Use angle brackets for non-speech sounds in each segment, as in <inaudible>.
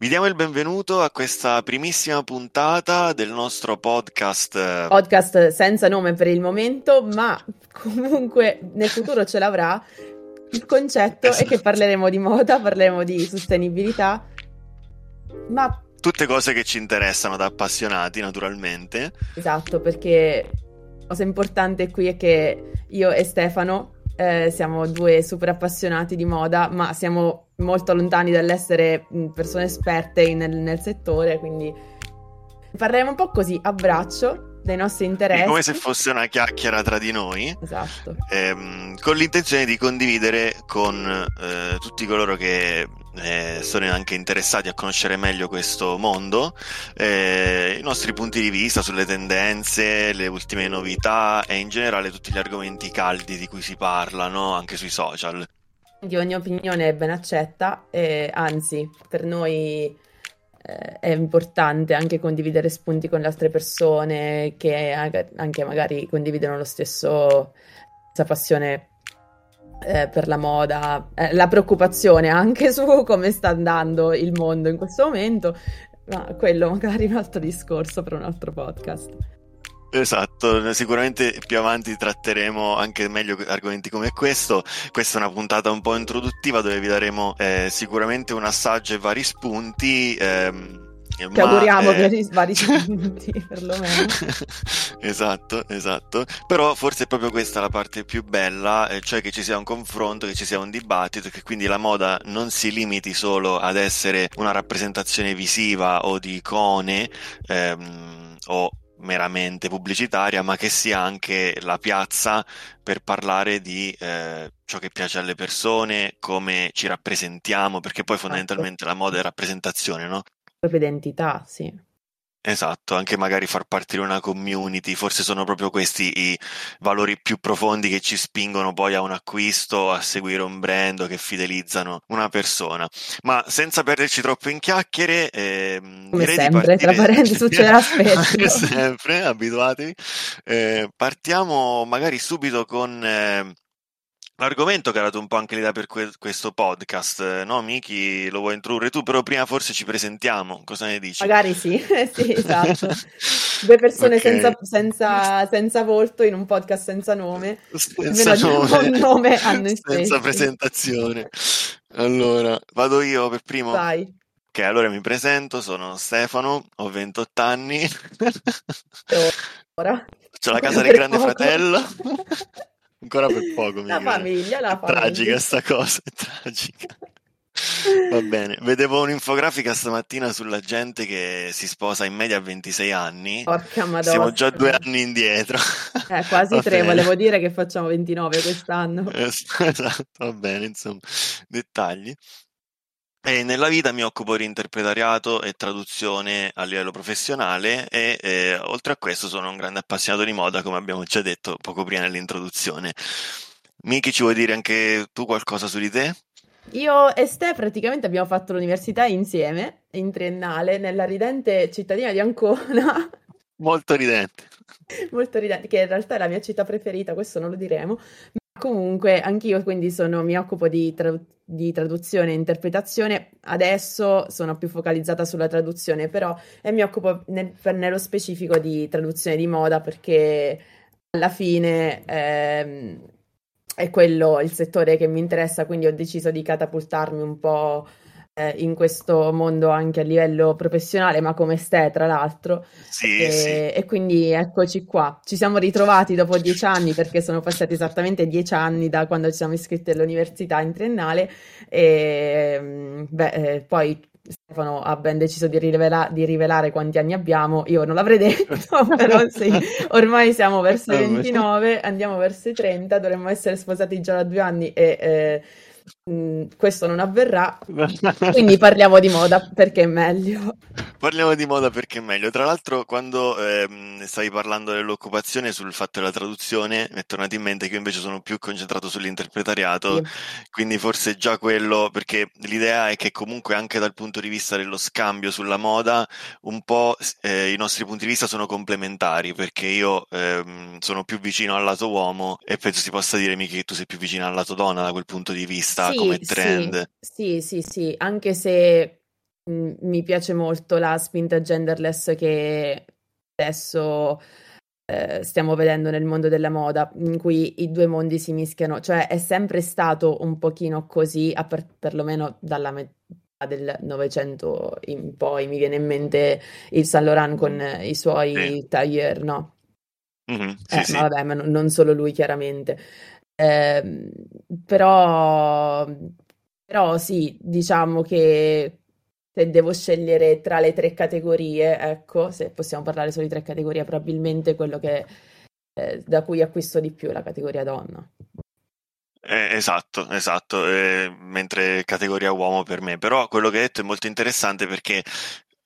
Vi diamo il benvenuto a questa primissima puntata del nostro podcast. Podcast senza nome per il momento, ma comunque nel futuro ce l'avrà. Il concetto esatto. è che parleremo di moda, parleremo di sostenibilità, ma... Tutte cose che ci interessano da appassionati, naturalmente. Esatto, perché la cosa importante qui è che io e Stefano eh, siamo due super appassionati di moda, ma siamo molto lontani dall'essere persone esperte nel, nel settore, quindi parleremo un po' così a braccio dei nostri interessi. È come se fosse una chiacchiera tra di noi. Esatto. Ehm, con l'intenzione di condividere con eh, tutti coloro che eh, sono anche interessati a conoscere meglio questo mondo, eh, i nostri punti di vista sulle tendenze, le ultime novità e in generale tutti gli argomenti caldi di cui si parlano anche sui social. Di ogni opinione è ben accetta e anzi per noi eh, è importante anche condividere spunti con le altre persone che anche magari condividono lo stesso, questa passione eh, per la moda, eh, la preoccupazione anche su come sta andando il mondo in questo momento, ma quello magari un altro discorso per un altro podcast. Esatto, sicuramente più avanti tratteremo anche meglio argomenti come questo. Questa è una puntata un po' introduttiva dove vi daremo eh, sicuramente un assaggio e vari spunti. Ehm, ci ma, auguriamo eh... vari <laughs> spunti, perlomeno. <laughs> esatto, esatto. Però forse è proprio questa la parte più bella, eh, cioè che ci sia un confronto, che ci sia un dibattito, che quindi la moda non si limiti solo ad essere una rappresentazione visiva o di icone ehm, o meramente pubblicitaria, ma che sia anche la piazza per parlare di eh, ciò che piace alle persone, come ci rappresentiamo, perché poi certo. fondamentalmente la moda è rappresentazione, no? Propria identità, sì. Esatto, anche magari far partire una community, forse sono proprio questi i valori più profondi che ci spingono poi a un acquisto, a seguire un brand che fidelizzano una persona. Ma senza perderci troppo in chiacchiere, eh, <laughs> come sempre, partire... tra parentesi succederà spesso. sempre, abituatevi. Eh, partiamo magari subito con eh, L'argomento che ha dato un po' anche l'idea per que- questo podcast, no Miki? Lo vuoi introdurre tu, però prima forse ci presentiamo, cosa ne dici? Magari sì, <laughs> <laughs> sì, esatto. Due persone okay. senza, senza, senza, volto in un podcast senza nome, senza nome, un nome noi Senza stessi. presentazione. Allora, vado io per primo? Vai. Ok, allora mi presento, sono Stefano, ho 28 anni. Ora. C'ho la casa del grande poco. fratello. <laughs> Ancora per poco. La famiglia, la famiglia. Tragica sta cosa, è tragica. Va bene, vedevo un'infografica stamattina sulla gente che si sposa in media a 26 anni. Porca madonna. Siamo già due anni indietro. Eh, quasi <laughs> va tre, bene. volevo dire che facciamo 29 quest'anno. <laughs> Esatto, va bene, insomma, dettagli. E nella vita mi occupo di interpretariato e traduzione a livello professionale e eh, oltre a questo sono un grande appassionato di moda, come abbiamo già detto poco prima nell'introduzione. Miki, ci vuoi dire anche tu qualcosa su di te? Io e Ste praticamente abbiamo fatto l'università insieme, in triennale, nella ridente cittadina di Ancona. Molto ridente. <laughs> Molto ridente, che in realtà è la mia città preferita, questo non lo diremo, Comunque, anch'io quindi sono, mi occupo di, tra- di, traduzione e interpretazione. Adesso sono più focalizzata sulla traduzione, però e mi occupo nel, nello specifico di traduzione di moda perché alla fine ehm, è quello il settore che mi interessa, quindi ho deciso di catapultarmi un po' eh, in questo mondo anche a livello professionale, ma come ste, tra l'altro. Sì, e, sì. e quindi eccoci qua. Ci siamo ritrovati dopo dieci anni, perché sono passati esattamente dieci anni da quando ci siamo iscritti all'università in triennale. E mm, beh, eh, poi Stefano ha ben deciso di, rivela- di, rivelare quanti anni abbiamo, io non l'avrei detto, <laughs> però sì, ormai siamo verso i 29, andiamo verso i 30, dovremmo essere sposati già da due anni e eh, Mm, questo non avverrà, <laughs> quindi parliamo di moda perché è meglio. Parliamo di moda perché è meglio. Tra l'altro, quando ehm, stavi parlando dell'occupazione sul fatto della traduzione, mi è tornato in mente che io invece sono più concentrato sull'interpretariato, sì. quindi forse già quello, perché l'idea è che comunque anche dal punto di vista dello scambio sulla moda, un po' eh, i nostri punti di vista sono complementari, perché io ehm, sono più vicino al lato uomo e penso si possa dire che tu sei più vicino al lato donna da quel punto di vista sì, come trend. Sì, sì, sì, sì, anche se mh, mi piace molto la spinta genderless che adesso eh, stiamo vedendo nel mondo della moda, in cui i due mondi si mischiano, cioè è sempre stato un pochino così, per, perlomeno dalla metà del Novecento in poi, mi viene in mente il Saint Laurent con mm. i suoi sì. tailleur, no? Mm-hmm, sì, eh, sì. Ma vabbè, ma non solo lui chiaramente. Eh, però, però sì, diciamo che se devo scegliere tra le tre categorie, ecco, se possiamo parlare solo di tre categorie, probabilmente quello che, eh, da cui acquisto di più è la categoria donna. Eh, esatto, esatto, eh, mentre categoria uomo per me, però quello che hai detto è molto interessante perché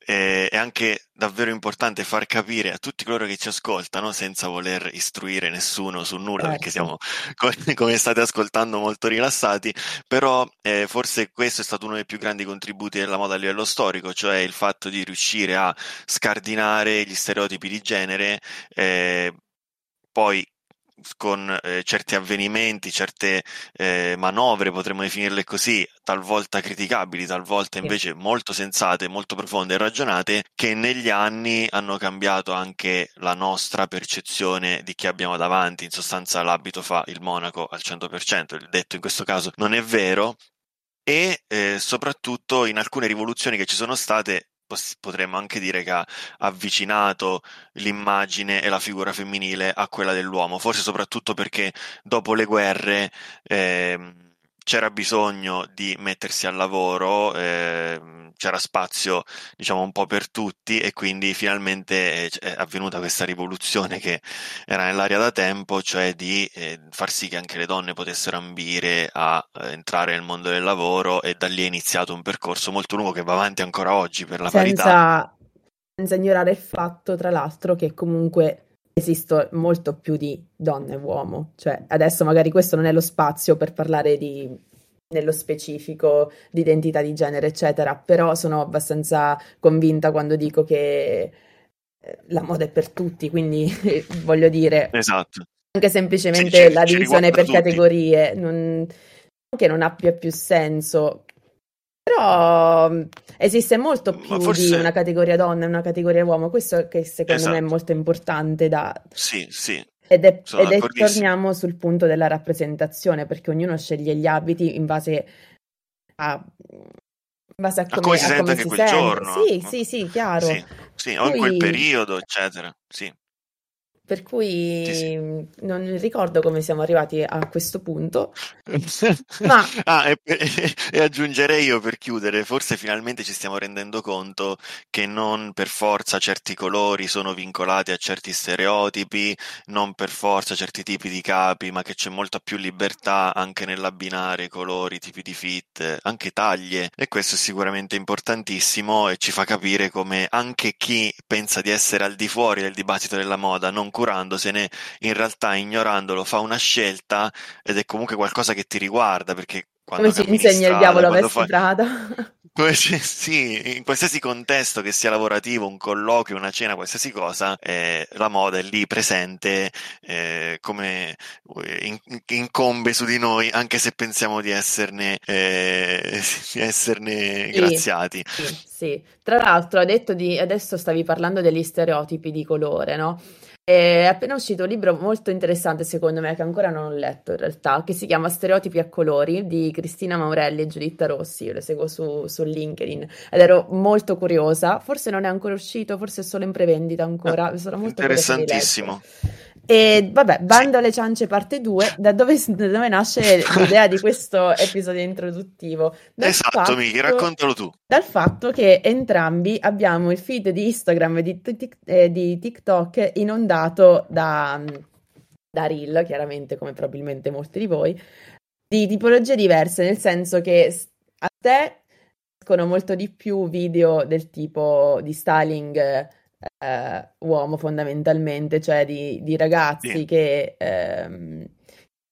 eh, è anche davvero importante far capire a tutti coloro che ci ascoltano, senza voler istruire nessuno su nulla, perché certo. siamo, <laughs> come state ascoltando, molto rilassati, però eh, forse questo è stato uno dei più grandi contributi della moda a livello storico, cioè il fatto di riuscire a scardinare gli stereotipi di genere, eh, poi con eh, certi avvenimenti, certe eh, manovre, potremmo definirle così, talvolta criticabili, talvolta invece molto sensate, molto profonde e ragionate, che negli anni hanno cambiato anche la nostra percezione di chi abbiamo davanti. In sostanza l'abito fa il monaco al 100%, il detto in questo caso non è vero, e eh, soprattutto in alcune rivoluzioni che ci sono state potremmo anche dire che ha avvicinato l'immagine e la figura femminile a quella dell'uomo, forse soprattutto perché dopo le guerre eh, c'era bisogno di mettersi al lavoro, eh, c'era spazio diciamo un po' per tutti e quindi finalmente è avvenuta questa rivoluzione che era nell'aria da tempo, cioè di eh, far sì che anche le donne potessero ambire a eh, entrare nel mondo del lavoro e da lì è iniziato un percorso molto lungo che va avanti ancora oggi per la senza, parità. Senza ignorare il fatto, tra l'altro, che comunque esisto molto più di donna e uomo, cioè adesso magari questo non è lo spazio per parlare di nello specifico di identità di genere, eccetera, però sono abbastanza convinta quando dico che eh, la moda è per tutti, quindi <laughs> voglio dire esatto. anche semplicemente sì, la divisione per tutti. categorie, non, che non abbia più senso. Però mm, esiste molto più forse... di una categoria donna e una categoria uomo, questo che secondo esatto. me è esatto. molto importante da, sì, sì. Ed è, ed è torniamo sul punto della rappresentazione, perché ognuno sceglie gli abiti in base a, in base a come, a come si, a come si sente. Giorno. Sì, sì, sì, chiaro. Sì, sì o in quel periodo, eccetera. Sì. Per cui sì, sì. non ricordo come siamo arrivati a questo punto. <laughs> Ma... ah, e, e, aggiungerei io per chiudere, forse finalmente ci stiamo rendendo conto che non per forza certi colori sono vincolati a certi stereotipi, non per forza certi tipi di capi, ma che c'è molta più libertà anche nell'abbinare colori, tipi di fit, anche taglie. E questo è sicuramente importantissimo e ci fa capire come anche chi pensa di essere al di fuori del dibattito della moda non curandosene, in realtà ignorandolo fa una scelta ed è comunque qualcosa che ti riguarda perché quando come si insegna il diavolo a vestistrada <laughs> sì, in qualsiasi contesto che sia lavorativo, un colloquio, una cena, qualsiasi cosa, eh, la moda è lì presente eh, come eh, in, incombe su di noi, anche se pensiamo di esserne, eh, <laughs> di esserne sì, graziati. Sì, sì, tra l'altro, detto di, adesso stavi parlando degli stereotipi di colore, no? È appena uscito un libro molto interessante, secondo me, che ancora non ho letto in realtà, che si chiama Stereotipi a colori di Cristina Maurelli e Giuditta Rossi. Io le seguo su, su LinkedIn ed ero molto curiosa. Forse non è ancora uscito, forse è solo in prevendita ancora. Sono molto Interessantissimo. E vabbè, Bando alle ciance parte 2, da dove, da dove nasce l'idea di questo episodio introduttivo? Dal esatto, fatto, Miki, raccontalo tu. Dal fatto che entrambi abbiamo il feed di Instagram e di, eh, di TikTok inondato da, da Reel, chiaramente come probabilmente molti di voi, di tipologie diverse, nel senso che a te escono molto di più video del tipo di styling eh, uomo fondamentalmente, cioè di, di ragazzi sì. che ehm,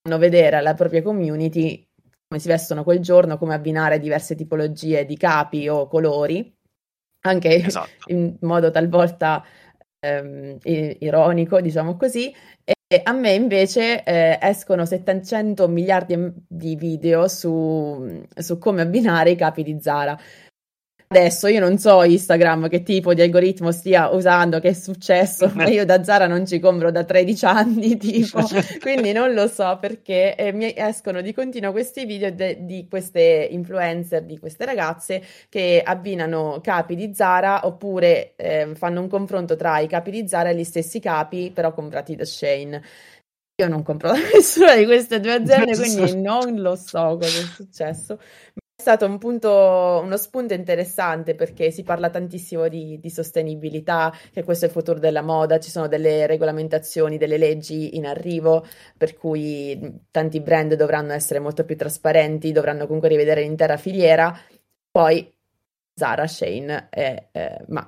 fanno vedere alla propria community come si vestono quel giorno, come abbinare diverse tipologie di capi o colori, anche esatto. in modo talvolta ehm, ironico, diciamo così. E a me invece eh, escono 700 miliardi di video su, su come abbinare i capi di Zara. Adesso io non so Instagram che tipo di algoritmo stia usando, che è successo, ma io da Zara non ci compro da 13 anni, <laughs> tipo, quindi non lo so perché eh, mi escono di continuo questi video de- di queste influencer, di queste ragazze che abbinano capi di Zara oppure eh, fanno un confronto tra i capi di Zara e gli stessi capi, però comprati da Shane. Io non compro <laughs> da nessuna di queste due aziende, quindi non lo so cosa è successo stato un punto, uno spunto interessante perché si parla tantissimo di, di, sostenibilità, che questo è il futuro della moda, ci sono delle regolamentazioni, delle leggi in arrivo, per cui tanti brand dovranno essere molto più trasparenti, dovranno comunque rivedere l'intera filiera. Poi Zara, Shane, è, eh, ma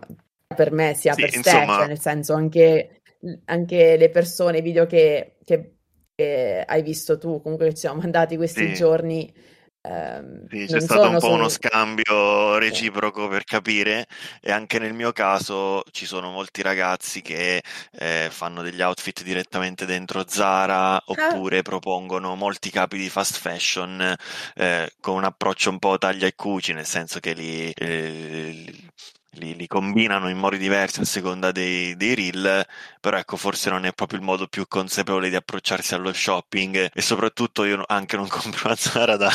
per me sia sì, per insomma... te, cioè nel senso anche, anche le persone, i video che, che, che, hai visto tu, comunque che ci siamo mandati questi sì. giorni Ehm, sì, c'è stato un po' uno scambio reciproco per capire e anche nel mio caso ci sono molti ragazzi che eh, fanno degli outfit direttamente dentro Zara ah. oppure ah. propongono molti capi di fast fashion eh, con un approccio un po' taglia e cuci, nel senso che li, eh, li, li, combinano in modi diversi a seconda dei, dei reel, però ecco forse non è proprio il modo più consapevole di approcciarsi allo shopping e soprattutto io anche non <laughs> compro a Zara da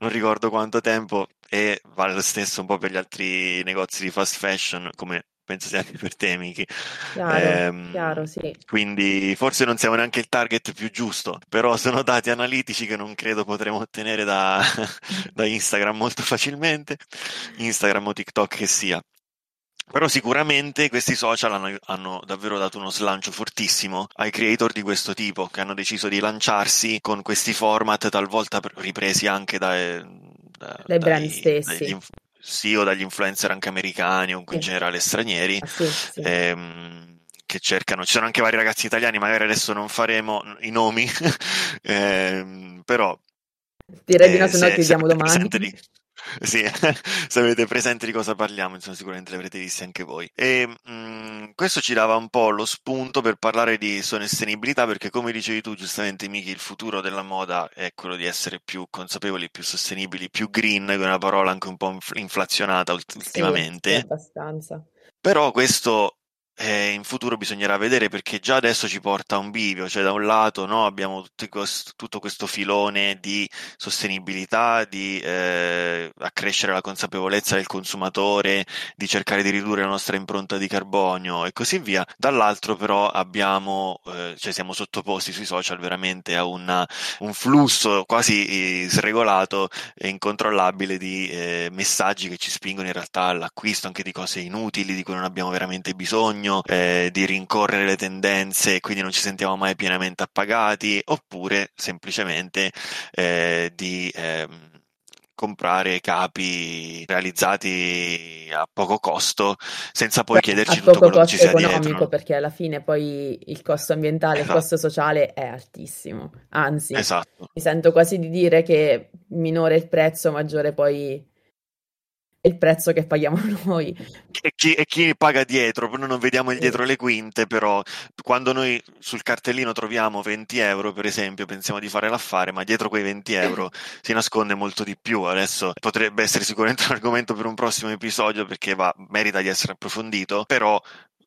non ricordo quanto tempo e vale lo stesso un po' per gli altri negozi di fast fashion come penso sia anche per te Miki chiaro, ehm, chiaro, sì. quindi forse non siamo neanche il target più giusto però sono dati analitici che non credo potremo ottenere da, <laughs> da Instagram molto facilmente Instagram o TikTok che sia però sicuramente questi social hanno, hanno, davvero dato uno slancio fortissimo ai creator di questo tipo, che hanno deciso di lanciarsi con questi format talvolta ripresi anche dai, da, dai brand stessi. Dagli, sì, o dagli influencer anche americani o in generale stranieri. Ah, sì, sì. Ehm, che cercano, ci sono anche vari ragazzi italiani, magari adesso non faremo i nomi, <laughs> ehm, però direi di no, se no chiudiamo domani. Di, <laughs> sì, <laughs> se avete presente di cosa parliamo, insomma, sicuramente l'avrete visto anche voi. E mh, mm, questo ci dava un po' lo spunto per parlare di sostenibilità, perché come dicevi tu, giustamente, Miki, il futuro della moda è quello di essere più consapevoli, più sostenibili, più green, che è una parola anche un po' inflazionata ultimamente. Sì, abbastanza. Però questo eh, in futuro bisognerà vedere perché già adesso ci porta a un bivio, cioè da un lato no, abbiamo questo, tutto questo filone di sostenibilità, di eh, accrescere la consapevolezza del consumatore, di cercare di ridurre la nostra impronta di carbonio e così via, dall'altro però abbiamo, eh, cioè siamo sottoposti sui social veramente a una, un flusso quasi eh, sregolato e incontrollabile di eh, messaggi che ci spingono in realtà all'acquisto anche di cose inutili di cui non abbiamo veramente bisogno bisogno eh, di rincorrere le tendenze e quindi non ci sentiamo mai pienamente appagati, oppure semplicemente eh, di ehm, comprare capi realizzati a poco costo senza poi Beh, chiederci tutto quello che ci sia economico dietro. perché alla fine poi il costo ambientale esatto. il costo sociale è altissimo anzi esatto. mi sento quasi di dire che minore il prezzo maggiore poi il prezzo che paghiamo <laughs> noi. E chi, e chi, paga dietro? Noi non vediamo il dietro le quinte, però quando noi sul cartellino troviamo 20 euro, per esempio, pensiamo di fare l'affare, ma dietro quei 20 euro <laughs> si nasconde molto di più. Adesso potrebbe essere sicuramente un argomento per un prossimo episodio perché va, merita di essere approfondito, però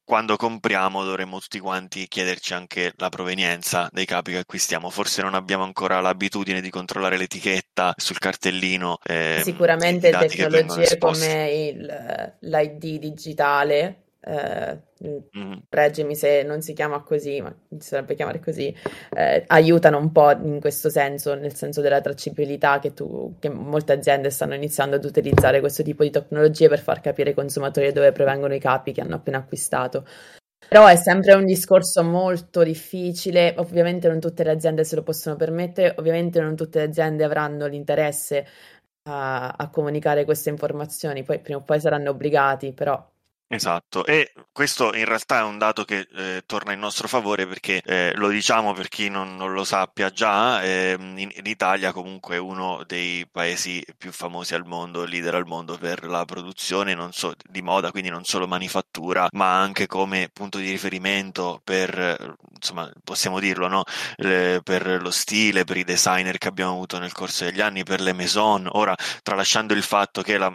quando compriamo dovremmo tutti quanti chiederci anche la provenienza dei capi che acquistiamo. Forse non abbiamo ancora l'abitudine di controllare l'etichetta sul cartellino. Eh, Sicuramente tecnologie come il, l'ID digitale eh, mm. reggimi se non si chiama così, ma si dovrebbe chiamare così, eh, aiutano un po' in questo senso, nel senso della tracciabilità che, tu, che molte aziende stanno iniziando ad utilizzare questo tipo di tecnologie per far capire ai consumatori dove provengono i capi che hanno appena acquistato. Però è sempre un discorso molto difficile, ovviamente non tutte le aziende se lo possono permettere, ovviamente non tutte le aziende avranno l'interesse a, a comunicare queste informazioni, poi prima o poi saranno obbligati, però Esatto, e questo in realtà è un dato che eh, torna in nostro favore perché eh, lo diciamo per chi non, non lo sappia già, eh, in, in, Italia comunque è uno dei paesi più famosi al mondo, leader al mondo per la produzione so, di moda, quindi non solo manifattura, ma anche come punto di riferimento per, insomma, possiamo dirlo, no? Le, per lo stile, per i designer che abbiamo avuto nel corso degli anni, per le maison. Ora, tralasciando il fatto che la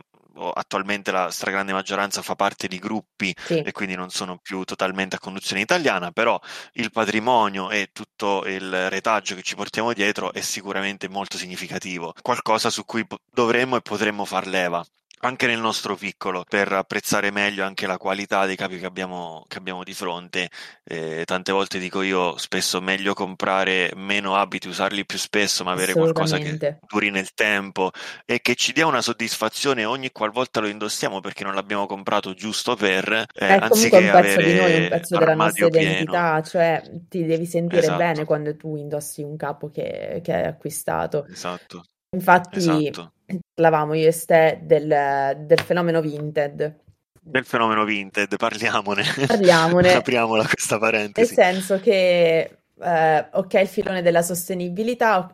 attualmente la stragrande maggioranza fa parte di gruppi Sì. e quindi non sono più totalmente a conduzione italiana, però il patrimonio e tutto il retaggio che ci portiamo dietro è sicuramente molto significativo, qualcosa su cui dovremmo e potremmo far leva anche nel nostro piccolo per apprezzare meglio anche la qualità dei capi che abbiamo, che abbiamo di fronte. Eh, tante volte dico io spesso meglio comprare meno abiti, usarli più spesso, ma avere qualcosa che duri nel tempo e che ci dia una soddisfazione ogni qualvolta lo indossiamo perché non l'abbiamo comprato giusto per eh, è anziché un pezzo di noi, un pezzo della nostra pieno. identità, cioè ti devi sentire esatto. bene quando tu indossi un capo che, che hai acquistato. Esatto. Infatti, esatto. parlavamo io e te del, del, fenomeno Vinted. Del fenomeno Vinted, parliamone. Parliamone. <laughs> Apriamola questa parentesi. Nel senso che, eh, ok, il filone della sostenibilità,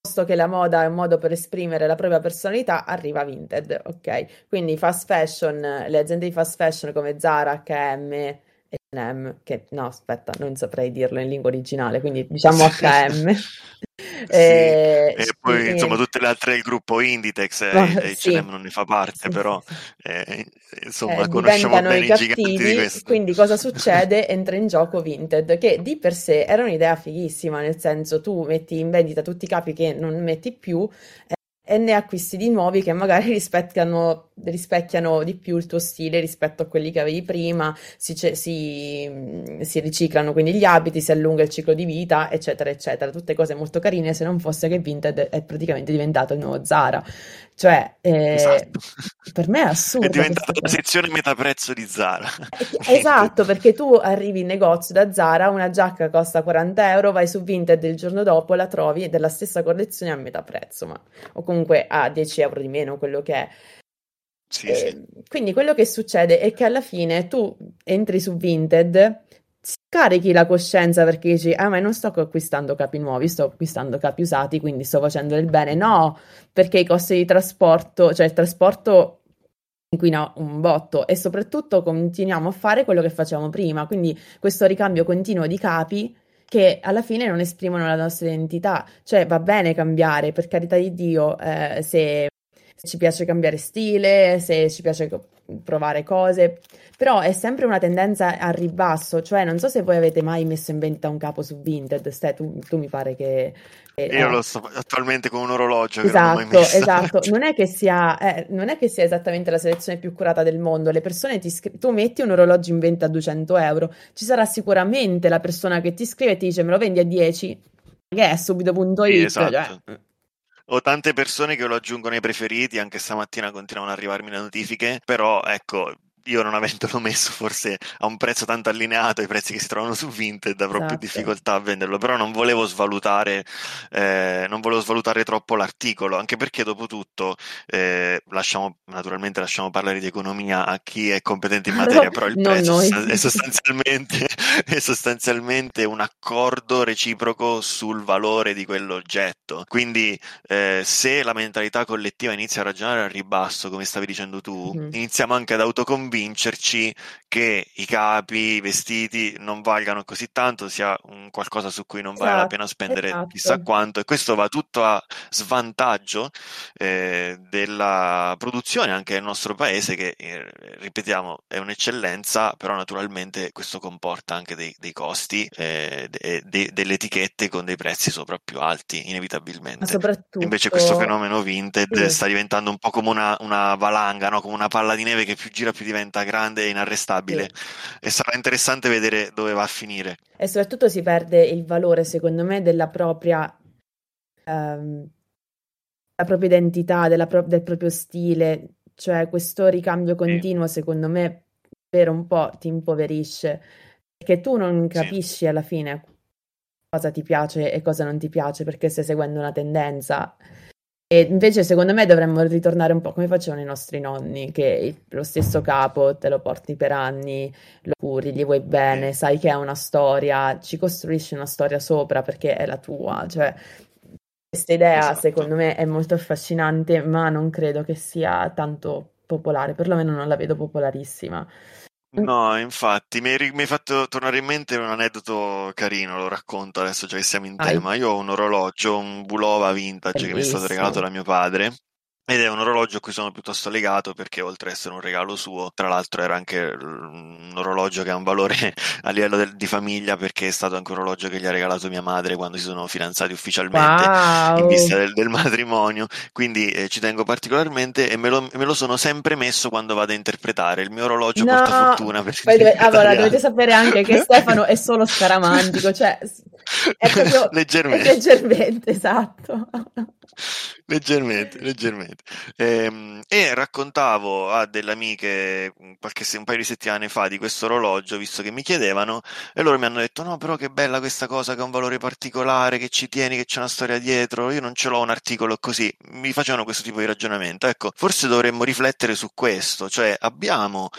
posto che la moda è un modo per esprimere la propria personalità, arriva Vinted, ok? Quindi fast fashion, le aziende di fast fashion come Zara, H&M, H&M, che no, aspetta, non saprei dirlo in lingua originale, quindi diciamo H&M. <laughs> <laughs> sì. eh, e poi sì. insomma tutte le altre del gruppo Inditex No, eh, sì. H&M non ne fa parte Sì, però sì, sì. eh, insomma Eh, conosciamo bene i di cattivi, questo quindi cosa <laughs> succede? Entra in gioco Vinted, che di per sé era un'idea fighissima, nel senso tu metti in vendita tutti i capi che non metti più eh, e ne acquisti di nuovi che magari <laughs> rispecchiano, rispecchiano di più il tuo stile rispetto a quelli che avevi prima, si, si- mh, si riciclano quindi gli abiti, si allunga il ciclo di vita, eccetera, eccetera. Tutte cose molto carine, se non fosse che Vinted è praticamente diventato il nuovo Zara. Cioè, eh, esatto. per me è è assurda diventata la sezione metà prezzo di Zara. <laughs> Esatto, perché tu arrivi in negozio da Zara, una giacca costa 40 euro, vai su Vinted il giorno dopo, la trovi della stessa collezione a metà prezzo, ma, o comunque a 10 euro di meno, quello che è. sì sì. E quindi quello che succede è che alla fine tu entri su Vinted, scarichi la coscienza perché dici, ah, ma non sto acquistando capi nuovi, sto acquistando capi usati, quindi sto facendo del bene. No, perché i costi di trasporto, cioè il trasporto inquina un botto e soprattutto continuiamo a fare quello che facevamo prima, quindi questo ricambio continuo di capi che alla fine non esprimono la nostra identità, cioè va bene cambiare, per carità di Dio, eh, se, se ci piace cambiare stile, se ci piace provare cose, però è sempre una tendenza al ribasso, cioè non so se voi avete mai messo in vendita un capo su Vinted, Ste, tu, tu mi pare che... che- io eh. lo sto attualmente con un orologio che non Esatto, esatto. Non è che sia, eh, non è che sia esattamente la selezione più curata del mondo. Le persone ti scri- tu metti un orologio in vendita a 200 euro, ci sarà sicuramente la persona che ti scrive e ti dice me lo vendi a 10, che è subito.it. sì cioè, esatto Ho tante persone che lo aggiungono ai preferiti, anche stamattina continuano ad arrivarmi le notifiche, però ecco, io non avendolo messo forse a un prezzo tanto allineato ai prezzi che si trovano su Vinted avrò più esatto. difficoltà a venderlo, però non volevo svalutare, eh, non volevo svalutare troppo l'articolo, anche perché dopo tutto eh, lasciamo, naturalmente lasciamo parlare di economia a chi è competente in <laughs> materia, però il prezzo è sostanzialmente, <laughs> è sostanzialmente un accordo reciproco sul valore di quell'oggetto. Quindi eh, se la mentalità collettiva inizia a ragionare al ribasso, come stavi dicendo tu, Mhm. iniziamo anche ad autoconvincerci che i capi, i vestiti non valgano così tanto, sia un qualcosa su cui non vale la Esatto, pena spendere chissà esatto. quanto, e questo va tutto a svantaggio eh, della produzione anche nel nostro paese, che eh, ripetiamo è un'eccellenza, però naturalmente questo comporta anche dei, dei costi, eh, de- de- delle etichette con dei prezzi sopra più alti, inevitabilmente. soprattutto, Invece questo fenomeno Vinted sì. sta diventando un po' come una, una valanga, no? Come una palla di neve che più gira più diventa grande e inarrestabile. Sì. E sarà interessante vedere dove va a finire. E soprattutto si perde il valore, secondo me, della propria, ehm, la propria identità, della pro- del proprio stile. Cioè, questo ricambio Sì, continuo, secondo me, per un po' ti impoverisce, perché tu non sì, capisci alla fine cosa ti piace e cosa non ti piace, perché stai seguendo una tendenza. E invece, secondo me, dovremmo ritornare un po' come facevano i nostri nonni, che lo stesso capo te lo porti per anni, lo curi, gli vuoi bene, sai che ha una storia, ci costruisci una storia sopra perché è la tua. Cioè, questa idea, Esatto. secondo me, è molto affascinante, ma non credo che sia tanto popolare, perlomeno non la vedo popolarissima. Mm, No, infatti, mi hai, fatto tornare in mente un aneddoto carino, lo racconto adesso, già che siamo in Vai, tema. Io ho un orologio, un Bulova vintage che mi è stato regalato bellissimo. da mio padre. Ed è un orologio a cui sono piuttosto legato perché oltre ad essere un regalo suo, tra l'altro era anche un orologio che ha un valore <laughs> a livello del, di famiglia perché è stato anche un orologio che gli ha regalato mia madre quando si sono fidanzati ufficialmente wow. in vista del, del matrimonio. Quindi eh, ci tengo particolarmente e me lo, me lo, sono sempre messo quando vado a interpretare. Il mio orologio no. porta fortuna. Dove, allora, dovete sapere anche che <laughs> Stefano è solo scaramantico, cioè è proprio <laughs> leggermente. leggermente, esatto leggermente, leggermente. Ehm, e raccontavo a delle amiche qualche, un paio di settimane fa di questo orologio, visto che mi chiedevano, e loro mi hanno detto: No, però che bella questa cosa, che ha un valore particolare, che ci tieni, che c'è una storia dietro. Io non ce l'ho un articolo così. Mi facevano questo tipo di ragionamento. Ecco, forse dovremmo riflettere su questo, cioè abbiamo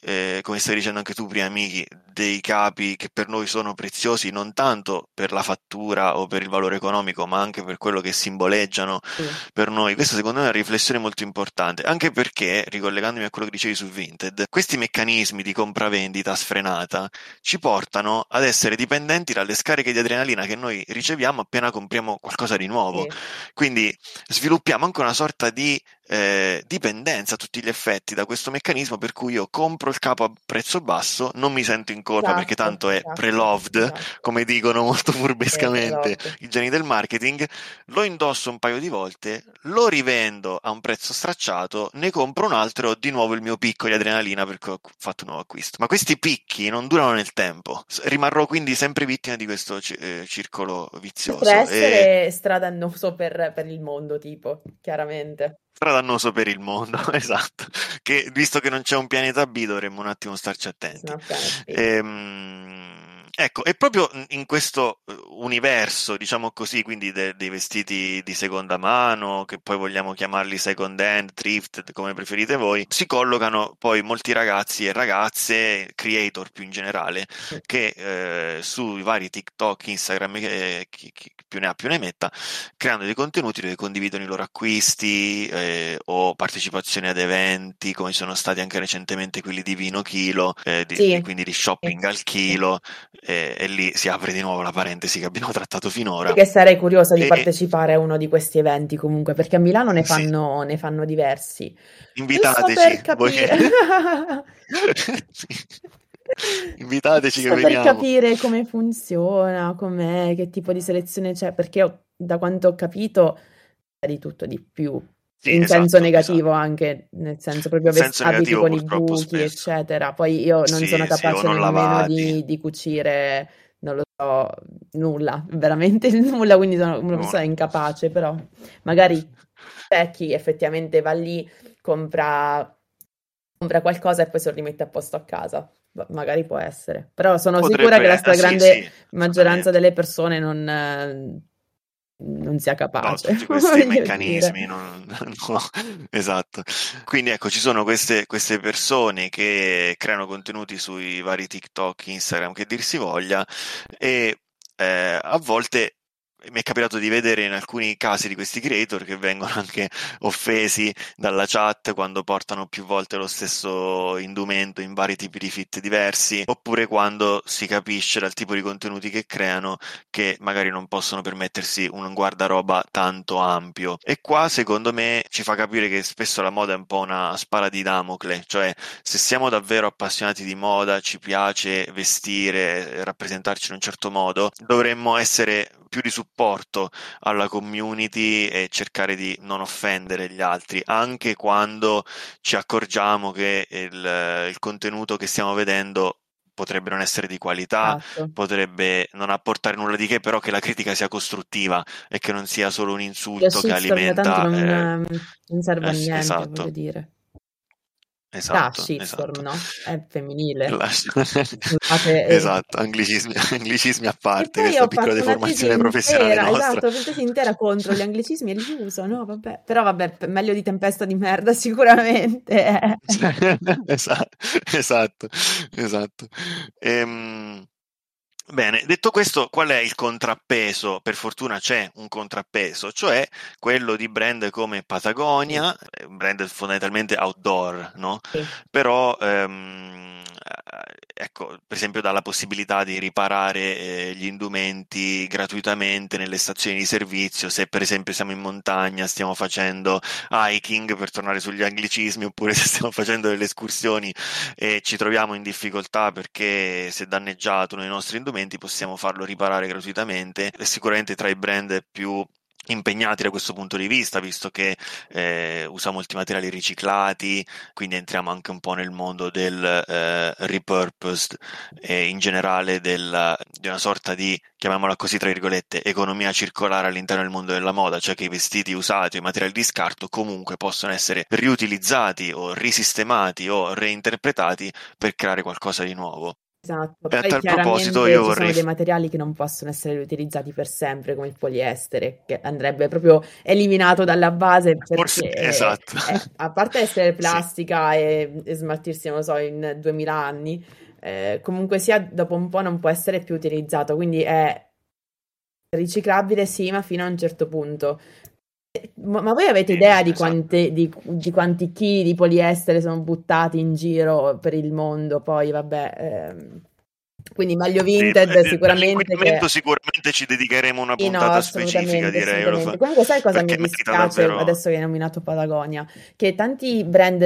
eh, come stai dicendo anche tu prima, amici, dei capi che per noi sono preziosi non tanto per la fattura o per il valore economico, ma anche per quello che simboleggiano sì. per noi. Questa secondo me è una riflessione molto importante, anche perché, ricollegandomi a quello che dicevi su Vinted, questi meccanismi di compravendita sfrenata ci portano ad essere dipendenti dalle scariche di adrenalina che noi riceviamo appena compriamo qualcosa di nuovo. Sì. Quindi sviluppiamo anche una sorta di eh, dipendenza a tutti gli effetti da questo meccanismo per cui io compro il capo a prezzo basso, non mi sento in colpa esatto, perché tanto è esatto, pre-loved, esatto. come dicono molto furbescamente i geni del marketing, lo indosso un paio di volte, lo rivendo a un prezzo stracciato, ne compro un altro e ho di nuovo il mio picco di adrenalina perché ho fatto un nuovo acquisto. Ma questi picchi non durano nel tempo, rimarrò quindi sempre vittima di questo eh, circolo vizioso. Potrebbe essere e... stradannoso per, per il mondo, tipo, chiaramente dannoso per il mondo, <laughs> esatto. Che visto che non c'è un pianeta B dovremmo un attimo starci attenti. Ehm, Ecco, e proprio in questo eh, universo, diciamo così, quindi de- dei vestiti di seconda mano, che poi vogliamo chiamarli second hand, thrifted, come preferite voi, si collocano poi molti ragazzi e ragazze, creator più in generale, che eh, sui vari TikTok, Instagram, eh, chi, chi, più ne ha più ne metta, creando dei contenuti dove condividono i loro acquisti eh, o partecipazioni ad eventi, come sono stati anche recentemente quelli di Vino Chilo, eh, di, sì. quindi di shopping al chilo e, e, lì si apre di nuovo la parentesi che abbiamo trattato finora. Perché sarei curiosa di e... partecipare a uno di questi eventi comunque, perché a Milano ne fanno, sì. ne fanno diversi. Invitateci. Capire... <laughs> Invitateci che per veniamo. Per capire come funziona, com'è, che tipo di selezione c'è, perché ho, da quanto ho capito di tutto di più. Sì, in esatto, senso negativo esatto. anche, nel senso proprio senso abiti con i buchi, spesso. eccetera. Poi io non sì, sono capace sì, nemmeno di, di, cucire, non lo so, nulla, veramente <laughs> nulla, quindi sono una persona incapace, però magari c'è chi effettivamente va lì, compra, compra qualcosa e poi se lo rimette a posto a casa. Magari può essere, però sono Potrebbe, sicura che la stragrande maggioranza delle persone non non sia capace. No, tutti questi meccanismi, non, no, <laughs> esatto. Quindi ecco, ci sono queste, queste, persone che creano contenuti sui vari TikTok, Instagram, che dir si voglia, e eh, a volte mi è capitato di vedere in alcuni casi di questi creator che vengono anche offesi dalla chat quando portano più volte lo stesso indumento in vari tipi di fit diversi, oppure quando si capisce dal tipo di contenuti che creano che magari non possono permettersi un guardaroba tanto ampio. E qua secondo me ci fa capire che spesso la moda è un po' una spada di Damocle, cioè se siamo davvero appassionati di moda, ci piace vestire, rappresentarci in un certo modo, dovremmo essere più di supporto alla community e cercare di non offendere gli altri, anche quando ci accorgiamo che il, il contenuto che stiamo vedendo potrebbe non essere di qualità, esatto. potrebbe non apportare nulla di che, però che la critica sia costruttiva e che non sia solo un insulto che alimenta. Non, eh, non serve a niente, esatto. voglio dire. Esatto, la shitstorm, esatto. no? È femminile. La... <laughs> esatto, anglicismi, <laughs> anglicismi, a parte, questa piccola deformazione professionale intera, Esatto, una tesi intera contro gli anglicismi e li uso, no? Vabbè. Però vabbè, meglio di tempesta di merda <laughs> sicuramente. esatto, esatto, esatto. Ehm... Bene, detto questo, qual è il contrappeso? Per fortuna c'è un contrappeso, cioè quello di brand come Patagonia, un brand fondamentalmente outdoor, no? Sì. Però ehm, ecco, per esempio dà la possibilità di riparare eh, gli indumenti gratuitamente nelle stazioni di servizio, se per esempio siamo in montagna, stiamo facendo hiking per tornare sugli anglicismi, oppure <laughs> se stiamo facendo delle escursioni e ci troviamo in difficoltà perché si è danneggiato uno dei nostri indumenti, possiamo farlo riparare gratuitamente. È sicuramente tra i brand più impegnati da questo punto di vista, visto che eh, usa molti materiali riciclati, quindi entriamo anche un po' nel mondo del eh, repurposed e in generale del, di una sorta di, chiamiamola così tra virgolette, economia circolare all'interno del mondo della moda, cioè che i vestiti usati i materiali di scarto comunque possono essere riutilizzati o risistemati o reinterpretati per creare qualcosa di nuovo. Esatto, e a tal proposito io vorrei... sono dei materiali che non possono essere utilizzati per sempre come il poliestere, che andrebbe proprio eliminato dalla base perché Forse, esatto. è, a parte essere <laughs> plastica sì. e, e, smaltirsi, non lo so, in 2000 anni, eh, comunque sia dopo un po' non può essere più utilizzato, quindi è riciclabile sì, ma fino a un certo punto. Ma, ma voi avete idea di, esatto. quante, di, di, quanti chili di poliestere sono buttati in giro per il mondo? Poi, vabbè, ehm, quindi Maglio Vinted sì, sicuramente. Che... sicuramente ci dedicheremo una puntata no, specifica, direi. Comunque, sai cosa mi dispiace davvero... adesso che hai nominato Patagonia? Che tanti brand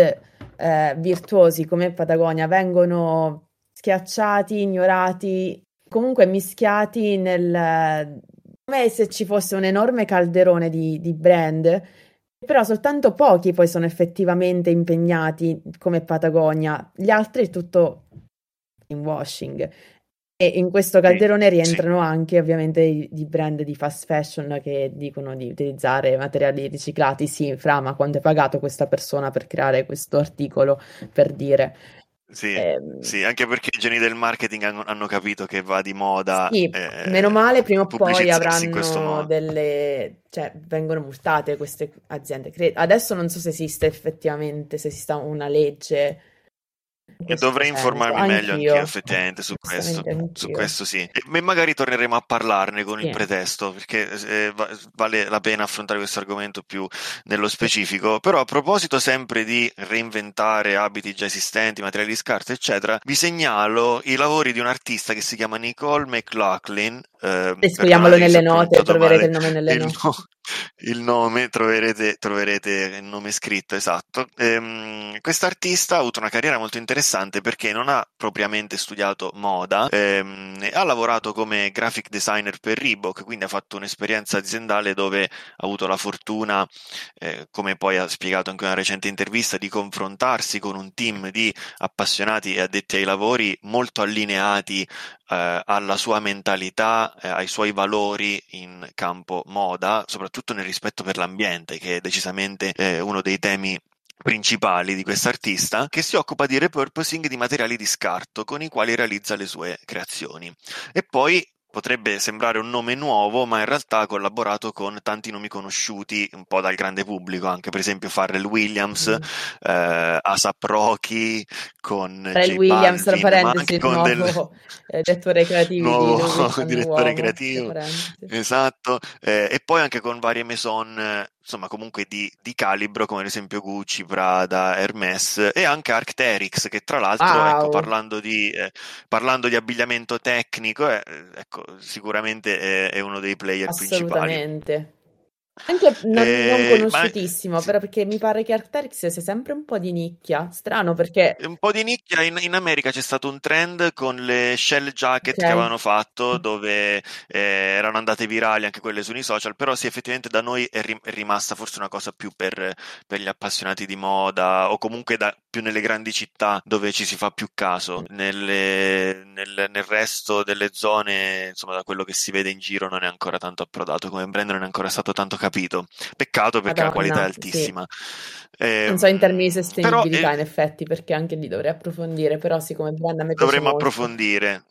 eh, virtuosi come Patagonia vengono schiacciati, ignorati, comunque mischiati nel come se ci fosse un enorme calderone di, di brand, però soltanto pochi poi sono effettivamente impegnati come Patagonia, gli altri è tutto in washing. E in questo calderone rientrano anche ovviamente i, i, brand di fast fashion che dicono di utilizzare materiali riciclati. Sì, Fra, ma quanto è pagato questa persona per creare questo articolo? Per dire. Sì, eh, sì, anche perché i geni del marketing hanno, hanno capito che va di moda. Sì, eh, meno male prima o poi avranno delle... cioè vengono multate queste aziende. Adesso non so se esiste effettivamente, se esista una legge e dovrei informarmi anch'io. meglio anch'io effettivamente su questo, su questo sì. E magari torneremo a parlarne con sì. il pretesto perché eh, vale la pena affrontare questo argomento più nello specifico. Però a proposito sempre di reinventare abiti già esistenti, materiali di scarto, eccetera, vi segnalo i lavori di un artista che si chiama Nicole McLaughlin. Eh, Scriviamolo nelle note, troverete il nome nelle note. No, il nome troverete, troverete il nome scritto esatto. Ehm, quest'artista ha avuto una carriera molto interessante perché non ha propriamente studiato moda, ehm, ha lavorato come graphic designer per Reebok, quindi ha fatto un'esperienza aziendale dove ha avuto la fortuna, eh, come poi ha spiegato anche in una recente intervista, di confrontarsi con un team di appassionati e addetti ai lavori molto allineati eh, alla sua mentalità, eh, ai suoi valori in campo moda, soprattutto nel rispetto per l'ambiente, che è decisamente eh, uno dei temi principali di quest'artista che si occupa di repurposing di materiali di scarto con i quali realizza le sue creazioni. E poi potrebbe sembrare un nome nuovo, ma in realtà ha collaborato con tanti nomi conosciuti un po' dal grande pubblico, anche per esempio Farrell Williams, mm. eh, Asap Rocky, con Farrell Williams, Balvin, parentesi, con nuovo del... Eh, direttore creativo nuovo <laughs> direttore creativo, esatto, eh, e poi anche con varie maison insomma comunque di, di, calibro come ad esempio Gucci, Prada, Hermes e anche Arcteryx che tra l'altro wow. ecco, parlando, di, eh, parlando, di, abbigliamento tecnico eh, ecco, sicuramente è, è, uno dei player Assolutamente. principali. Anche non, eh, non conosciutissimo, ma... però perché mi pare che Arcteryx sia sempre un po' di nicchia. Strano perché. Un po' di nicchia. In, in America c'è stato un trend con le shell jacket okay. che avevano fatto, dove eh, erano andate virali anche quelle sui social. Però sì, effettivamente da noi è, rim- è rimasta forse una cosa più per, per, gli appassionati di moda o comunque da, più nelle grandi città dove ci si fa più caso. Nelle, nel, nel resto delle zone, insomma, da quello che si vede in giro, non è ancora tanto approdato. Come brand non è ancora stato tanto capito. Peccato perché Madonna, la qualità è altissima. Sì. Eh, non so in termini di sostenibilità, però, in effetti, perché anche lì dovrei approfondire, però siccome brand a me Dovremmo molto. approfondire.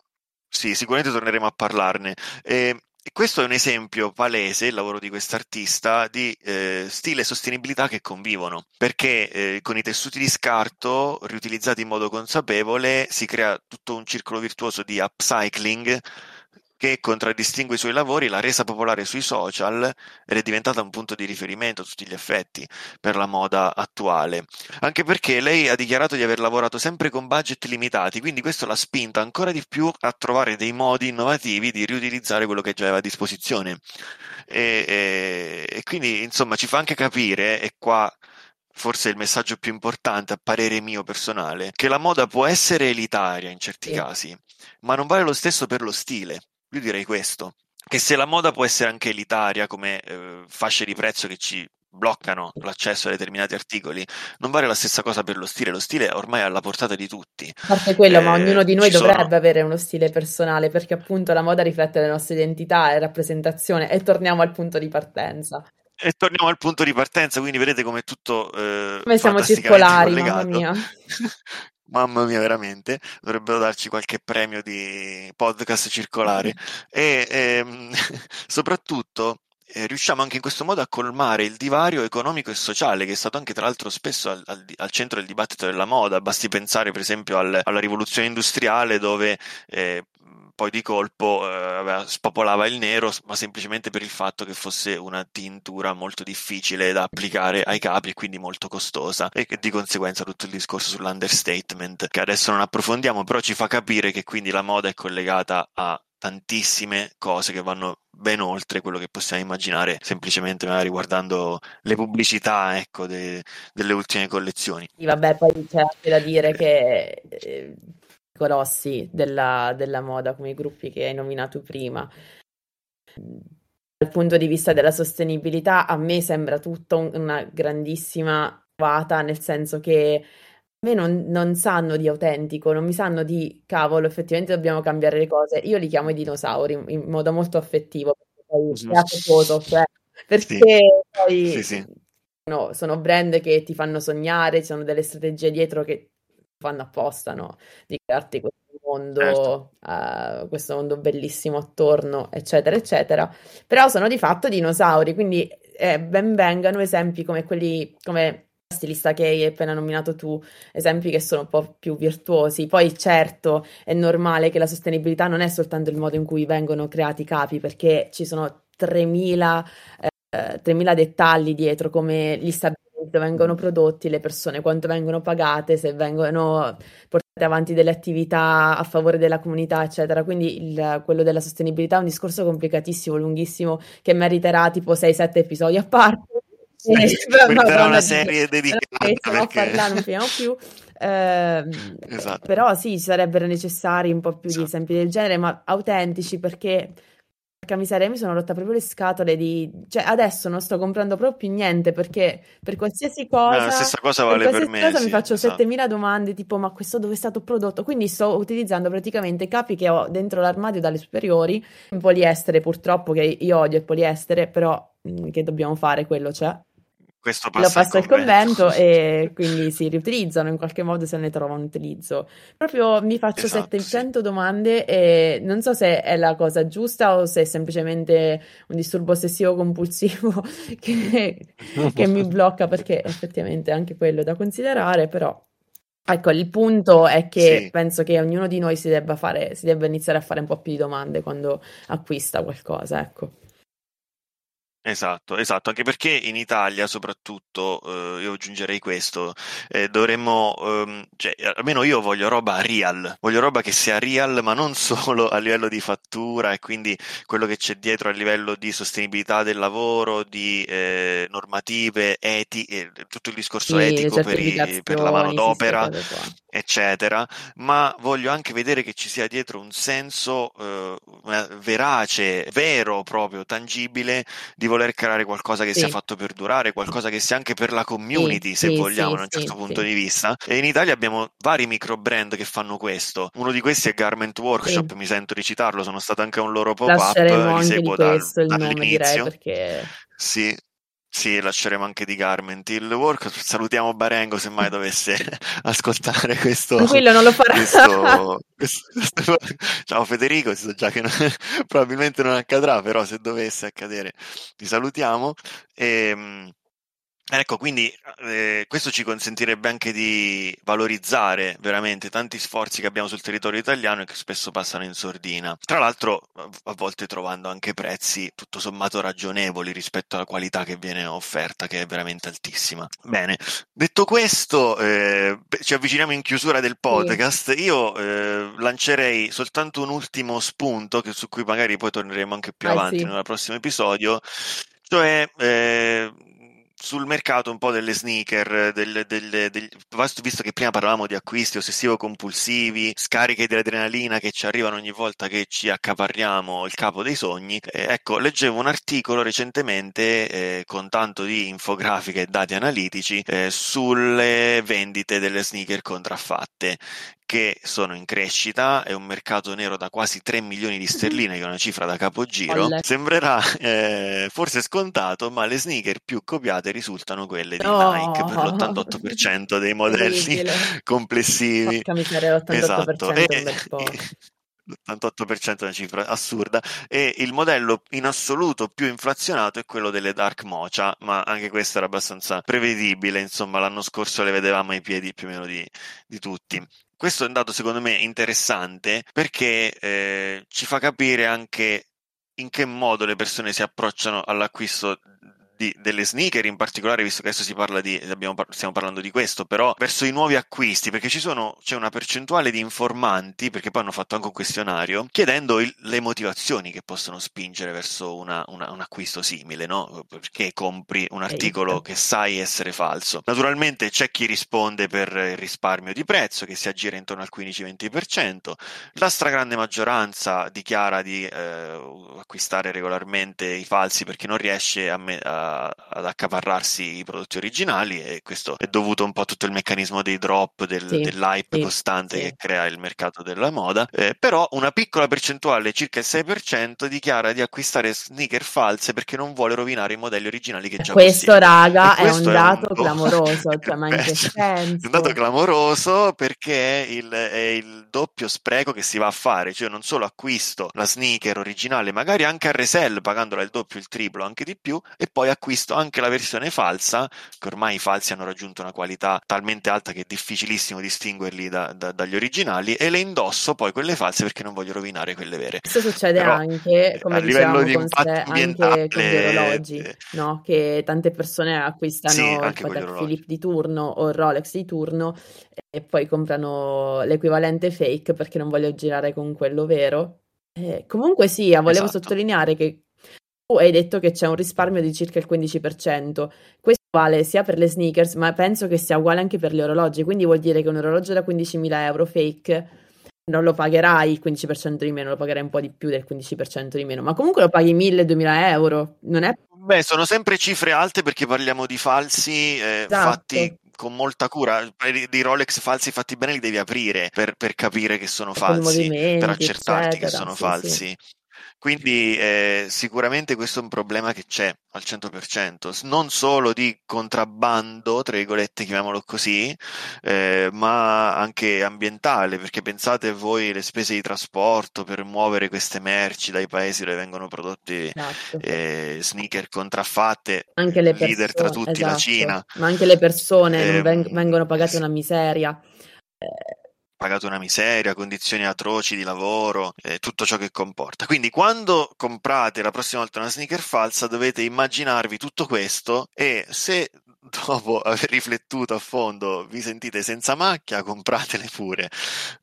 Sì, sicuramente torneremo a parlarne. Eh, questo è un esempio palese, il lavoro di quest'artista, di eh, stile e sostenibilità che convivono, perché eh, con i tessuti di scarto riutilizzati in modo consapevole si crea tutto un circolo virtuoso di upcycling che contraddistingue i suoi lavori, l'ha resa popolare sui social ed è diventata un punto di riferimento a tutti gli effetti per la moda attuale. Anche perché lei ha dichiarato di aver lavorato sempre con budget limitati, quindi questo l'ha spinta ancora di più a trovare dei modi innovativi di riutilizzare quello che già aveva a disposizione. E, e, e quindi, insomma, ci fa anche capire, e qua forse il messaggio più importante a parere mio personale, che la moda può essere elitaria in certi sì. casi, ma non vale lo stesso per lo stile. Io direi questo, che se la moda può essere anche elitaria come eh, fasce di prezzo che ci bloccano l'accesso a determinati articoli, non vale la stessa cosa per lo stile. Lo stile è ormai alla portata di tutti. A parte quello, eh, ma ognuno di noi dovrebbe sono... avere uno stile personale perché appunto la moda riflette le nostre identità e rappresentazione e torniamo al punto di partenza. E torniamo al punto di partenza, quindi vedete come è tutto eh, come siamo circolari, mamma mia. <laughs> mamma mia, veramente, dovrebbero darci qualche premio di podcast circolare. e ehm, <laughs> soprattutto eh, riusciamo anche in questo modo a colmare il divario economico e sociale, che è stato anche tra l'altro spesso al, al, al centro del dibattito della moda. Basti pensare, per esempio, al, alla rivoluzione industriale, dove eh, poi di colpo eh, spopolava il nero, ma semplicemente per il fatto che fosse una tintura molto difficile da applicare ai capi e quindi molto costosa e che di conseguenza tutto il discorso sull'understatement che adesso non approfondiamo, però ci fa capire che quindi la moda è collegata a tantissime cose che vanno ben oltre quello che possiamo immaginare semplicemente magari guardando le pubblicità ecco, de, delle ultime collezioni. Sì, vabbè, poi c'è anche da dire che eh, grossi della, della moda, come i gruppi che hai nominato prima. Dal punto di vista della sostenibilità, a me sembra tutto una grandissima nel senso che me non, non, sanno di autentico, non mi sanno di cavolo, effettivamente dobbiamo cambiare le cose. Io li chiamo i dinosauri in, modo molto affettivo, perché poi è affettuoso, cioè, perché sì. poi sì, sì. No, sono brand che ti fanno sognare, ci sono delle strategie dietro che fanno apposta, no? Di crearti questo mondo, certo. uh, questo mondo bellissimo attorno, eccetera, eccetera. Però sono di fatto dinosauri, quindi eh, ben vengano esempi come quelli, come stilista che hai appena nominato tu, esempi che sono un po' più virtuosi. Poi certo è normale che la sostenibilità non è soltanto il modo in cui vengono creati i capi, perché ci sono 3000, eh, 3000 dettagli dietro, come gli stabilimenti vengono prodotti, le persone quanto vengono pagate, se vengono portate avanti delle attività a favore della comunità, eccetera. Quindi il, quello della sostenibilità è un discorso complicatissimo, lunghissimo, che meriterà tipo 6-7 episodi a parte. Sì, meriterà una serie dedicata. Okay, perché... parlare, non finiamo più. Eh, esatto. Però sì, sarebbero necessari un po' più esatto. di esempi del genere, ma autentici perché Porca miseria, mi sono rotta proprio le scatole di... Cioè, adesso non sto comprando proprio più niente perché per qualsiasi cosa... No, la stessa cosa vale per, per me. cosa sì, mi faccio esatto. 7000 domande tipo ma questo dove è stato prodotto? Quindi sto utilizzando praticamente capi che ho dentro l'armadio dalle superiori in poliestere purtroppo che io odio il poliestere però mm, che dobbiamo fare quello c'è questo passa lo passo al convento. e <laughs> quindi si riutilizzano in qualche modo se ne trova un utilizzo. Proprio mi faccio esatto, 700 sì. domande e non so se è la cosa giusta o se è semplicemente un disturbo ossessivo compulsivo <laughs> che, che mi blocca perché effettivamente è anche quello da considerare, però Ecco, il punto è che sì. penso che ognuno di noi si debba, fare, si debba iniziare a fare un po' più di domande quando acquista qualcosa, ecco. Esatto, esatto, anche perché in Italia soprattutto, eh, io aggiungerei questo, eh, dovremmo, ehm, cioè, almeno io voglio roba real, voglio roba che sia real, ma non <laughs> solo a livello di fattura e quindi quello che c'è dietro a livello di sostenibilità del lavoro, di eh, normative, eti, tutto il discorso sì, etico per, i, per, la manodopera, eccetera, ma voglio anche vedere che ci sia dietro un senso eh, verace, vero proprio, tangibile di voler creare qualcosa che sì. sia fatto per durare, qualcosa che sia anche per la community, sì, se sì, vogliamo, da un certo punto di vista. E in Italia abbiamo vari micro brand che fanno questo. Uno di questi è Garment Workshop, mi sento di citarlo, sono stato anche a un loro pop-up, li seguo questo, dall'inizio. Perché... Sì, sì, lasceremo anche di Garment il work. Salutiamo Barengo se mai dovesse <laughs> ascoltare questo. Tranquillo, non lo farà. Questo, <laughs> questo, ciao Federico, so già che non, probabilmente non accadrà, però se dovesse accadere ti salutiamo. E, ehm, Ecco, quindi eh, questo ci consentirebbe anche di valorizzare veramente tanti sforzi che abbiamo sul territorio italiano e che spesso passano in sordina. Tra l'altro, a volte trovando anche prezzi tutto sommato ragionevoli rispetto alla qualità che viene offerta, che è veramente altissima. Bene, detto questo, eh, ci avviciniamo in chiusura del podcast. Io eh, lancerei soltanto un ultimo spunto, che, su cui magari poi torneremo anche più ah, avanti sì. nel prossimo episodio, cioè eh, sul mercato un po' delle sneaker, del, del, del, visto che prima parlavamo di acquisti ossessivo-compulsivi, scariche di adrenalina che ci arrivano ogni volta che ci accaparriamo il capo dei sogni, eh, ecco, leggevo un articolo recentemente eh, con tanto di infografiche e dati analitici eh, sulle vendite delle sneaker contraffatte che sono in crescita, è un mercato nero da quasi 3 milioni di sterline, che è una cifra da capogiro. Olle. Sembrerà eh, forse scontato, ma le sneaker più copiate risultano quelle di oh. Nike per l'88% dei modelli complessivi. Porca miseria, l'88% esatto. po'. l'88% è una cifra assurda e il modello in assoluto più inflazionato è quello delle Dark Mocha ma anche questo era abbastanza prevedibile insomma l'anno scorso le vedevamo ai piedi più o meno di, di tutti questo è un dato secondo me interessante perché eh, ci fa capire anche in che modo le persone si approcciano all'acquisto di, delle sneaker in particolare, visto che adesso si parla di, abbiamo, stiamo parlando di questo, però verso i nuovi acquisti, perché ci sono, c'è una percentuale di informanti, perché poi hanno fatto anche un questionario, chiedendo il, le motivazioni che possono spingere verso una, una, un acquisto simile, no? Perché compri un articolo che sai essere falso. Naturalmente c'è chi risponde per il risparmio di prezzo, che si aggira intorno al 15-20%, la stragrande maggioranza dichiara di eh, acquistare regolarmente i falsi perché non riesce a, me, a ad accaparrarsi i prodotti originali e questo è dovuto un po' a tutto il meccanismo dei drop, del, sì, dell'hype sì, costante sì. che crea il mercato della moda, eh, però una piccola percentuale, circa il 6%, dichiara di acquistare sneaker false perché non vuole rovinare i modelli originali che già questo, possiede. raga, è un dato un clamoroso, <laughs> cioè, ma in che senso? È un dato clamoroso perché è il, è il doppio spreco che si va a fare, cioè non solo acquisto la sneaker originale, magari anche a resell pagandola il doppio, il triplo, anche di più, e poi acquisto anche la versione falsa, che ormai i falsi hanno raggiunto una qualità talmente alta che è difficilissimo distinguerli da, da, dagli originali, e le indosso poi quelle false perché non voglio rovinare quelle vere. Questo succede Però, anche, come a livello di impatto ambientale, anche con gli orologi, eh, no? che tante persone acquistano sì, il Patek Philippe di turno o il Rolex di turno e poi comprano l'equivalente fake perché non voglio girare con quello vero. Eh, comunque sì, volevo esatto. sottolineare che hai detto che c'è un risparmio di circa il 15%. Questo vale sia per le sneakers, ma penso che sia uguale anche per gli orologi. Quindi vuol dire che un orologio da 15.000 euro fake non lo pagherai il 15% di meno, lo pagherai un po' di più del 15% di meno, ma comunque lo paghi 1.000-2.000 euro. Non è... Beh, sono sempre cifre alte perché parliamo di falsi eh, esatto. fatti con molta cura. Di Rolex falsi fatti bene li devi aprire per, per capire che sono falsi, per accertarti eccetera, che sono sì, falsi. Sì. Quindi eh, sicuramente questo è un problema che c'è al 100%, non solo di contrabbando, tra virgolette, chiamiamolo così, eh, ma anche ambientale, perché pensate voi le spese di trasporto per muovere queste merci dai paesi dove vengono prodotti esatto. eh, sneaker contraffatte, anche le persone, leader tra tutti esatto. la Cina. Ma anche le persone veng- ehm, vengono pagate una miseria. Eh, pagato una miseria, condizioni atroci di lavoro, eh, tutto ciò che comporta. Quindi quando comprate la prossima volta una sneaker falsa dovete immaginarvi tutto questo e se <laughs> dopo aver riflettuto a fondo vi sentite senza macchia, compratele pure.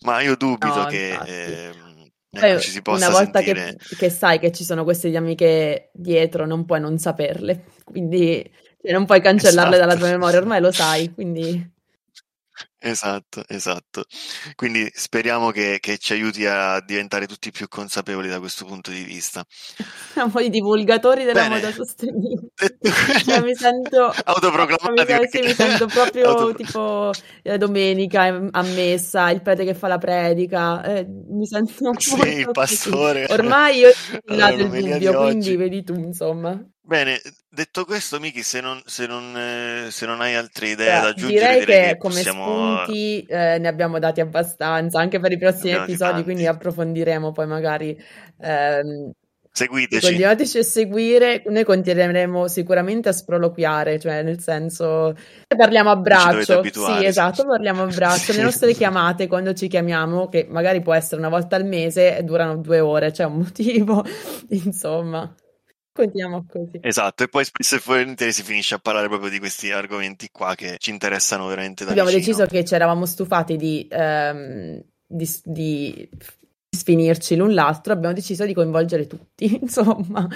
Ma io dubito no, che... Eh, ci si possa una volta sentire... che, che, sai che ci sono queste dinamiche dietro, non puoi non saperle, quindi cioè, non puoi cancellarle esatto. dalla tua memoria, ormai lo <laughs> sai, quindi Esatto, esatto. Quindi speriamo che, che, ci aiuti a diventare tutti più consapevoli da questo punto di vista. Siamo i divulgatori della Bene. moda sostenibile. cioè, mi sento autoproclamati. Mi, sì, mi sento proprio <laughs> Autopro... tipo la domenica a messa, il prete che fa la predica. Eh, mi sento <laughs> sì, il pastore. Ormai io ho allora, il dubbio, quindi vedi tu, insomma. Bene, detto questo, Miki, se non, se, non, eh, se non, hai altre idee Beh, da aggiungere, direi, direi che, che come possiamo... spunti eh, ne abbiamo dati abbastanza anche per i prossimi episodi, quindi approfondiremo poi magari ehm, Seguiteci. Continuateci a seguire, noi continueremo sicuramente a sproloquiare, cioè nel senso parliamo a braccio. Sì, esatto, parliamo a <laughs> braccio. Le nostre chiamate quando ci chiamiamo, che magari può essere una volta al mese, durano due ore, c'è un motivo, <laughs> insomma. Continuiamo così. Esatto, e poi spesso e volentieri si finisce a parlare proprio di questi argomenti qua che ci interessano veramente da Abbiamo vicino. deciso che ci eravamo stufati di, ehm, di, di sfinirci l'un l'altro, abbiamo deciso di coinvolgere tutti, <laughs> insomma.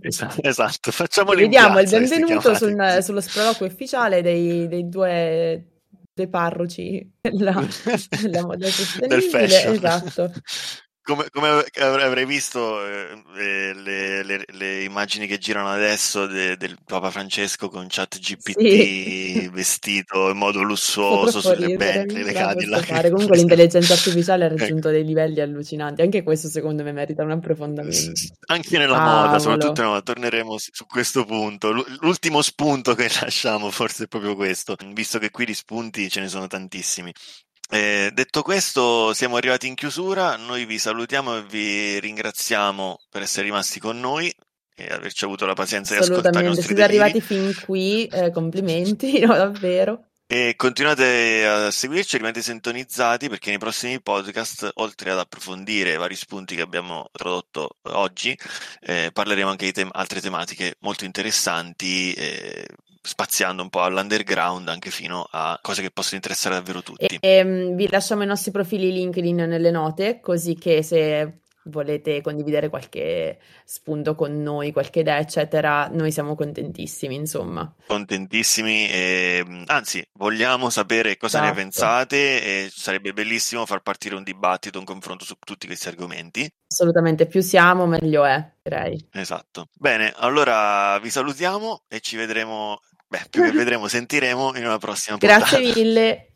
Esatto, esatto. facciamoli Vi diamo il benvenuto sul, sullo sproloquio ufficiale dei, dei due dei parroci della, <laughs> della moda sostenibile. Esatto. Come, come, avrei visto eh, le, le, le, immagini che girano adesso de, del Papa Francesco con chat GPT sì. <laughs> vestito in modo lussuoso sulle Bentley, le Cadillac. Comunque <laughs> l'intelligenza artificiale ha raggiunto ecco. dei livelli allucinanti, anche questo secondo me merita un approfondimento. Anche nella Cavolo. moda, soprattutto no, torneremo su questo punto. L'ultimo spunto che <laughs> lasciamo forse è proprio questo, visto che qui di spunti ce ne sono tantissimi. Eh, detto questo, siamo arrivati in chiusura. Noi vi salutiamo e vi ringraziamo per essere rimasti con noi e averci avuto la pazienza di ascoltare i nostri siete arrivati fin qui, eh, complimenti, <laughs> no, davvero. E continuate a seguirci, rimanete sintonizzati perché nei prossimi podcast, oltre ad approfondire vari spunti che abbiamo introdotto oggi, eh, parleremo anche di te- altre tematiche molto interessanti. Spaziando un po' all'underground anche fino a cose che possono interessare davvero tutti. E, e, ehm, vi lasciamo i nostri profili LinkedIn nelle note, così che se volete condividere qualche spunto con noi, qualche idea, eccetera, noi siamo contentissimi, insomma. Contentissimi, e, anzi, vogliamo sapere cosa esatto. ne pensate e sarebbe bellissimo far partire un dibattito, un confronto su tutti questi argomenti. Assolutamente, più siamo, meglio è, direi. Esatto. Bene, allora vi salutiamo e ci vedremo Beh, più che <laughs> vedremo, sentiremo in una prossima puntata. Grazie mille.